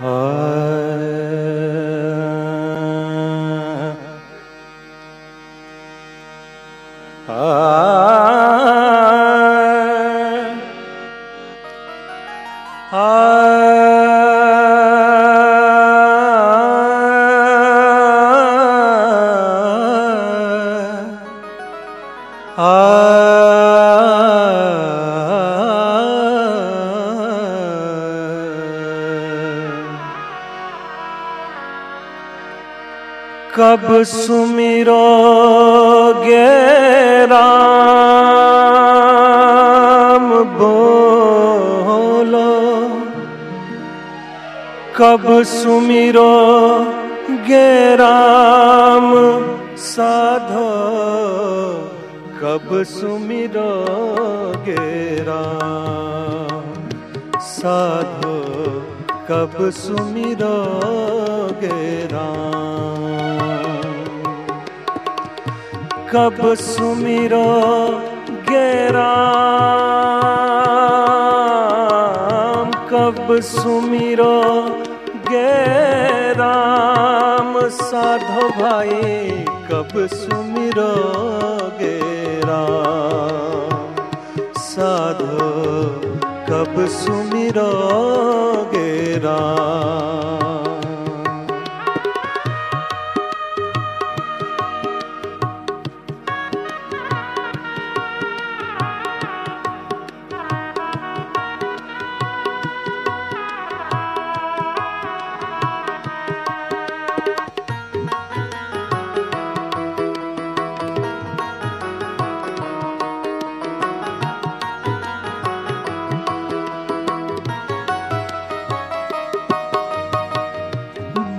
Ah. कब सुमिरो गे राम? बोलो। कब सुमिरो गे राम? साधो। कब सुमिरो गे राम? साधो। कब सुमिरो गे राम? कब सुमिरो गे राम कब सुमिरो गे राम साधो भाई, कब सुमिरो गे राम साधो, कब सुमिरो गे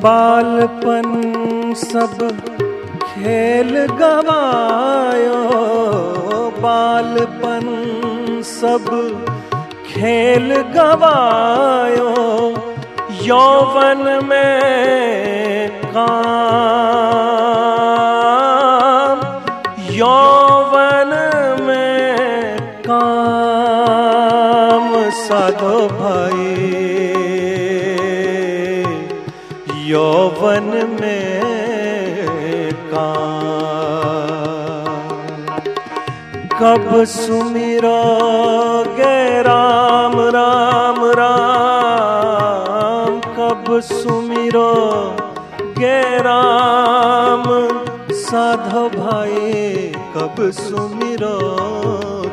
बालपन सब खेल गवायो, बालपन सब खेल गवायो, यौवन में काम, यौवन में काम, साधो भाई। यौवन में का कब सुमिरो गे राम राम राम। कब सुमिरो गे राम। साधो भाई, कब सुमिरो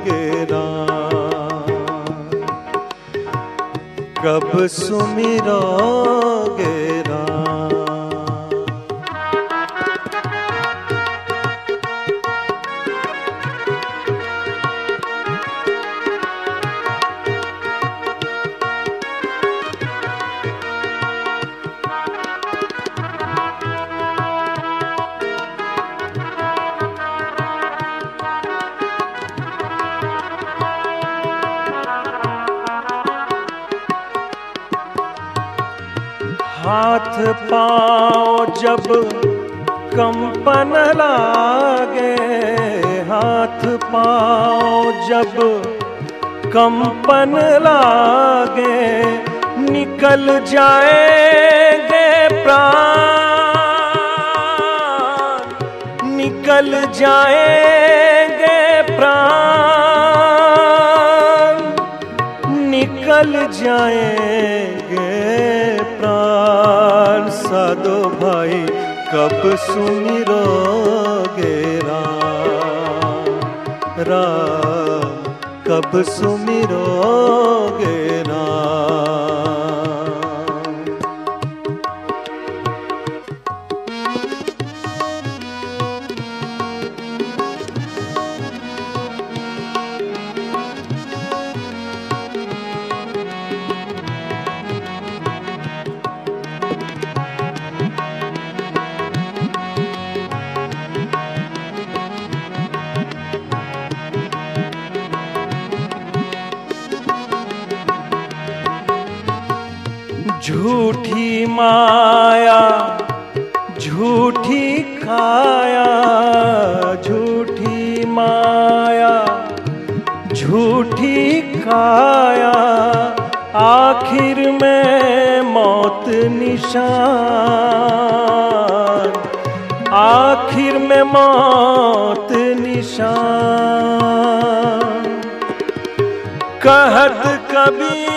गे राम। कब सुमिरो हाथ पाओ जब कंपन लागे, हाथ पाओ जब कंपन लागे, निकल जाएँगे प्राण, निकल जाएँगे प्राण, निकल जाएँगे। साधो भाई कब सुमिरोगे राम राम कब सुमिरोगे झूठी माया, झूठी काया, झूठी माया, झूठी काया। आखिर में मौत निशान, आखिर में मौत निशान। कहत कबीर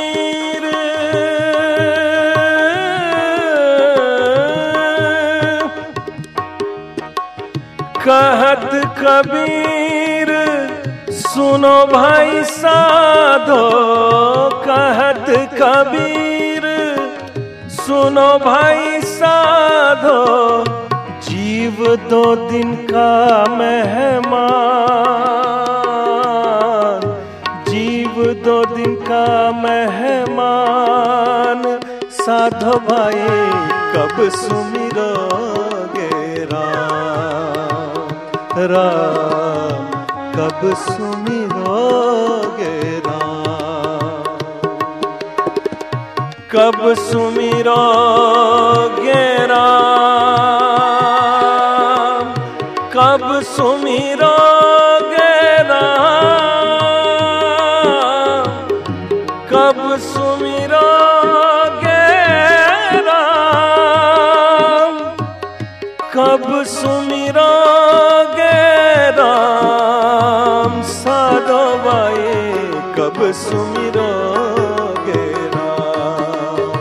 कहत कबीर, सुनो भाई साधो, कहत कबीर, सुनो भाई साधो, जीव दो दिन का मेहमान, जीव दो दिन का मेहमान, साधो भाई कब सुमिरोगे राम कब सुमिरोगे राम कब सुमिरोगे कब सुमिरोगे राम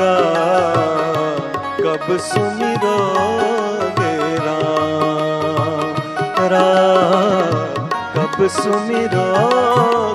राम कब सुमिरोगे राम राम कब सुमिरोगे